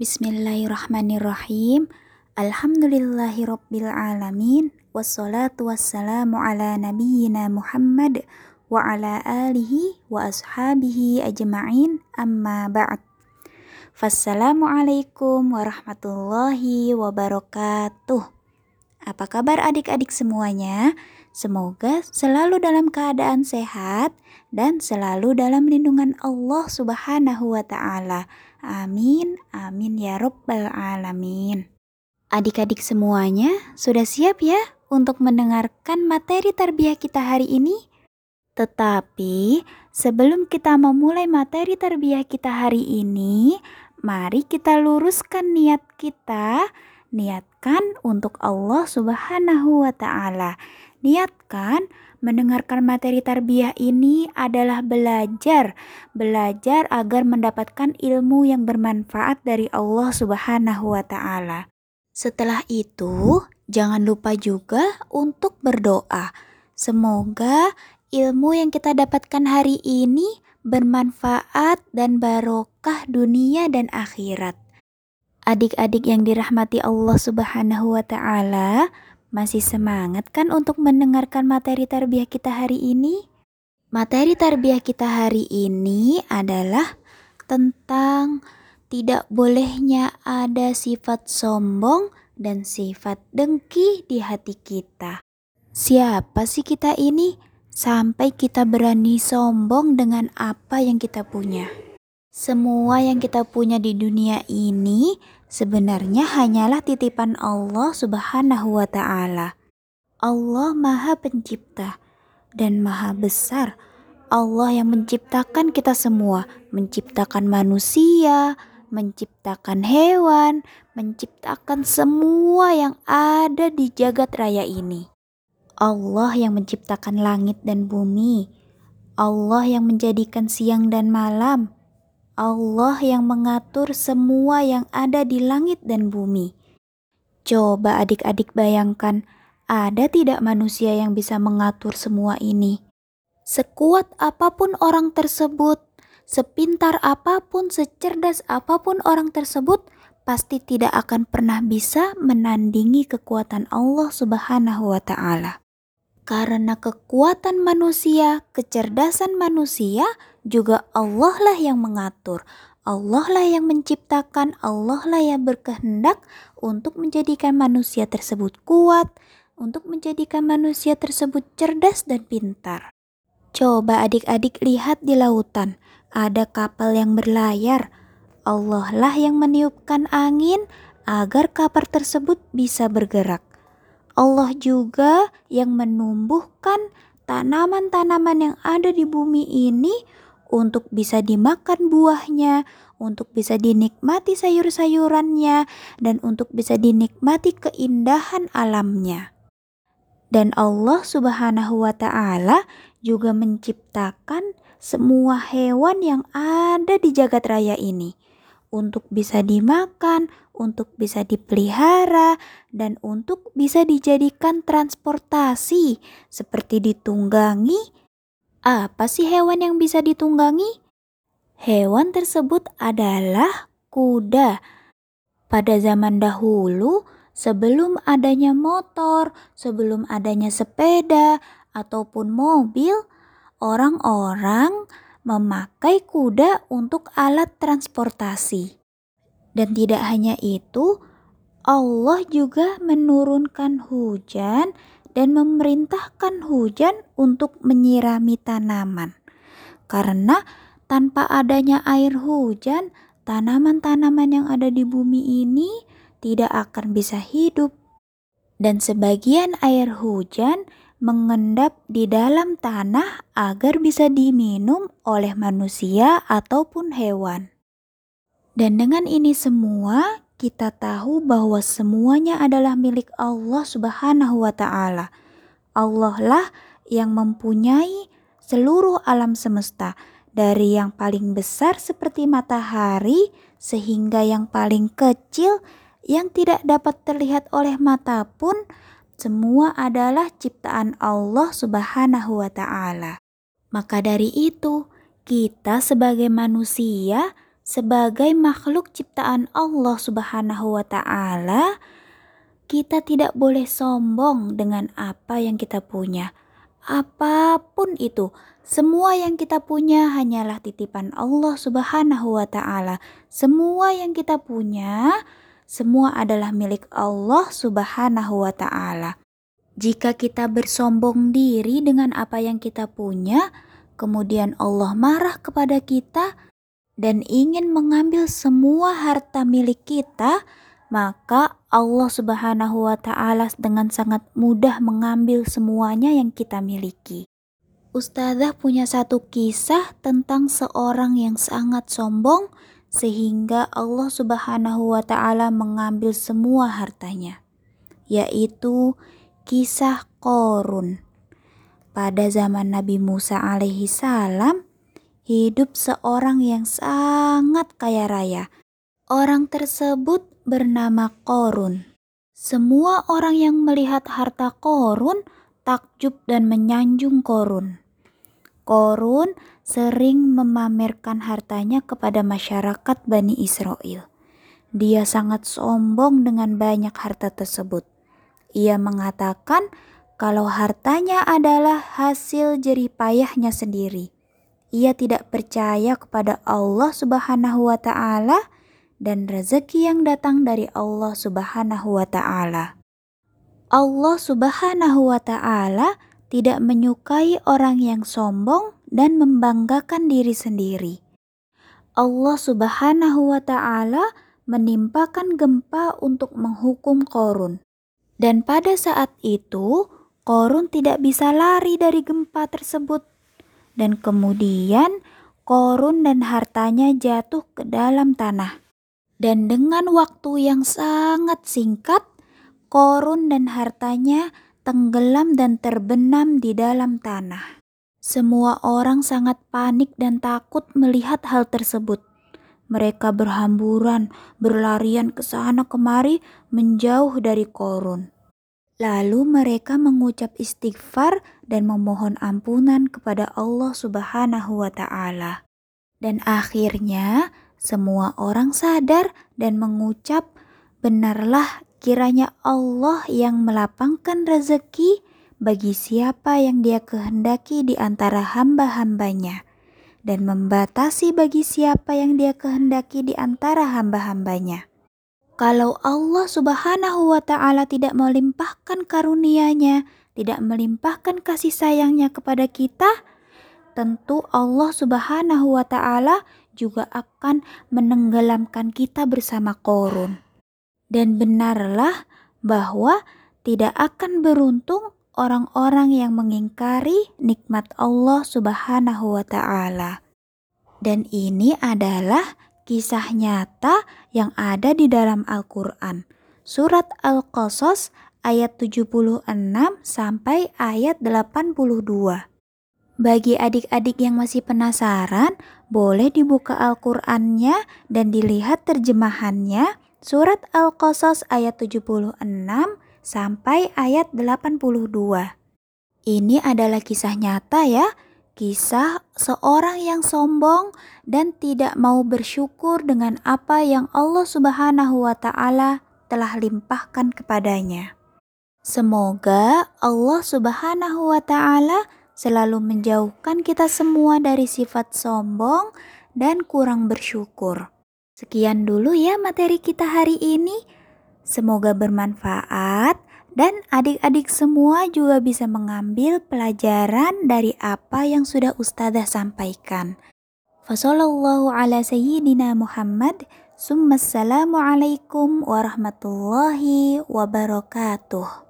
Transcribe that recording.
Bismillahirrahmanirrahim. Alhamdulillahirabbil alamin wassalatu wassalamu ala nabiyyina Muhammad wa ala alihi wa ashabihi ajma'in amma ba'd. Wassalamualaikum warahmatullahi wabarakatuh. Apa kabar adik-adik semuanya? Semoga selalu dalam keadaan sehat dan selalu dalam lindungan Allah Subhanahu wa taala. Amin, amin ya Rabbal 'Alamin. Adik-adik semuanya, sudah siap ya untuk mendengarkan materi tarbiyah kita hari ini? Tetapi sebelum kita memulai materi tarbiyah kita hari ini, mari kita luruskan niat kita. Niatkan untuk Allah Subhanahu wa Ta'ala. Niatkan mendengarkan materi tarbiyah ini adalah belajar, belajar agar mendapatkan ilmu yang bermanfaat dari Allah Subhanahu wa taala. Setelah itu, jangan lupa juga untuk berdoa. Semoga ilmu yang kita dapatkan hari ini bermanfaat dan barokah dunia dan akhirat. Adik-adik yang dirahmati Allah Subhanahu wa taala, masih semangat kan untuk mendengarkan materi tarbiyah kita hari ini? Materi tarbiyah kita hari ini adalah tentang tidak bolehnya ada sifat sombong dan sifat dengki di hati kita. Siapa sih kita ini sampai kita berani sombong dengan apa yang kita punya? Semua yang kita punya di dunia ini sebenarnya hanyalah titipan Allah Subhanahu wa Ta'ala. Allah Maha Pencipta dan Maha Besar. Allah yang menciptakan kita semua, menciptakan manusia, menciptakan hewan, menciptakan semua yang ada di jagat raya ini. Allah yang menciptakan langit dan bumi. Allah yang menjadikan siang dan malam Allah yang mengatur semua yang ada di langit dan bumi. Coba adik-adik bayangkan, ada tidak manusia yang bisa mengatur semua ini? Sekuat apa pun orang tersebut, sepintar apa pun, secerdas apa pun orang tersebut, pasti tidak akan pernah bisa menandingi kekuatan Allah Subhanahu wa Ta'ala. Karena kekuatan manusia, kecerdasan manusia juga Allah lah yang mengatur. Allah lah yang menciptakan, Allah lah yang berkehendak untuk menjadikan manusia tersebut kuat, untuk menjadikan manusia tersebut cerdas dan pintar. Coba adik-adik lihat di lautan, ada kapal yang berlayar. Allah lah yang meniupkan angin agar kapal tersebut bisa bergerak. Allah juga yang menumbuhkan tanaman-tanaman yang ada di bumi ini untuk bisa dimakan buahnya, untuk bisa dinikmati sayur-sayurannya, dan untuk bisa dinikmati keindahan alamnya. Dan Allah Subhanahu wa Ta'ala juga menciptakan semua hewan yang ada di jagat raya ini untuk bisa dimakan, untuk bisa dipelihara, dan untuk bisa dijadikan transportasi seperti ditunggangi. Apa sih hewan yang bisa ditunggangi? Hewan tersebut adalah kuda. Pada zaman dahulu, sebelum adanya motor, sebelum adanya sepeda, ataupun mobil, orang-orang memakai kuda untuk alat transportasi. Dan tidak hanya itu, Allah juga menurunkan hujan dan memerintahkan hujan untuk menyirami tanaman. Karena tanpa adanya air hujan, tanaman-tanaman yang ada di bumi ini tidak akan bisa hidup. Dan sebagian air hujan mengendap di dalam tanah agar bisa diminum oleh manusia ataupun hewan. Dan dengan ini semua, kita tahu bahwa semuanya adalah milik Allah Subhanahu wa Ta'ala. Allah lah yang mempunyai seluruh alam semesta, dari yang paling besar seperti matahari sehingga yang paling kecil yang tidak dapat terlihat oleh mata pun semua adalah ciptaan Allah Subhanahu wa Ta'ala. Maka dari itu, kita sebagai manusia sebagai makhluk ciptaan Allah Subhanahu wa taala, kita tidak boleh sombong dengan apa yang kita punya. Apa pun itu, semua yang kita punya hanyalah titipan Allah Subhanahu wa taala. Semua yang kita punya semua adalah milik Allah Subhanahu wa taala. Jika kita bersombong diri dengan apa yang kita punya, kemudian Allah marah kepada kita dan ingin mengambil semua harta milik kita, maka Allah Subhanahu wa taala dengan sangat mudah mengambil semuanya yang kita miliki. Ustazah punya satu kisah tentang seorang yang sangat sombong sehingga Allah Subhanahu wa taala mengambil semua hartanya yaitu kisah Korun pada zaman Nabi Musa alaihi salam hidup seorang yang sangat kaya raya. Orang tersebut bernama Korun semua orang yang melihat harta Korun takjub dan menyanjung Korun Korun sering memamerkan hartanya kepada masyarakat Bani Israel. Dia sangat sombong dengan banyak harta tersebut. Ia mengatakan kalau hartanya adalah hasil jerih payahnya sendiri. Ia tidak percaya kepada Allah Subhanahu wa taala dan rezeki yang datang dari Allah Subhanahu wa taala. Allah Subhanahu wa taala tidak menyukai orang yang sombong dan membanggakan diri sendiri. Allah Subhanahu wa taala menimpakan gempa untuk menghukum Korun. Dan pada saat itu, Korun tidak bisa lari dari gempa tersebut. Dan kemudian Korun dan hartanya jatuh ke dalam tanah. Dan dengan waktu yang sangat singkat, Korun dan hartanya tenggelam dan terbenam di dalam tanah. Semua orang sangat panik dan takut melihat hal tersebut. Mereka berhamburan, berlarian ke sana kemari, menjauh dari korun. Lalu mereka mengucap istighfar dan memohon ampunan kepada Allah Subhanahu wa Ta'ala. Dan akhirnya, semua orang sadar dan mengucap, "Benarlah Kiranya Allah yang melapangkan rezeki bagi siapa yang dia kehendaki di antara hamba-hambanya dan membatasi bagi siapa yang dia kehendaki di antara hamba-hambanya. Kalau Allah subhanahu wa ta'ala tidak melimpahkan karunia-Nya, tidak melimpahkan kasih sayangnya kepada kita, tentu Allah subhanahu wa ta'ala juga akan menenggelamkan kita bersama korun dan benarlah bahwa tidak akan beruntung orang-orang yang mengingkari nikmat Allah Subhanahu wa Ta'ala. Dan ini adalah kisah nyata yang ada di dalam Al-Quran. Surat Al-Qasas ayat 76 sampai ayat 82. Bagi adik-adik yang masih penasaran, boleh dibuka Al-Qur'annya dan dilihat terjemahannya Surat Al-Qasas ayat 76 sampai ayat 82. Ini adalah kisah nyata ya, kisah seorang yang sombong dan tidak mau bersyukur dengan apa yang Allah Subhanahu wa taala telah limpahkan kepadanya. Semoga Allah Subhanahu wa taala selalu menjauhkan kita semua dari sifat sombong dan kurang bersyukur. Sekian dulu ya materi kita hari ini. Semoga bermanfaat dan adik-adik semua juga bisa mengambil pelajaran dari apa yang sudah Ustazah sampaikan. Fassallallahu ala sayyidina Muhammad. Summassalamualaikum warahmatullahi wabarakatuh.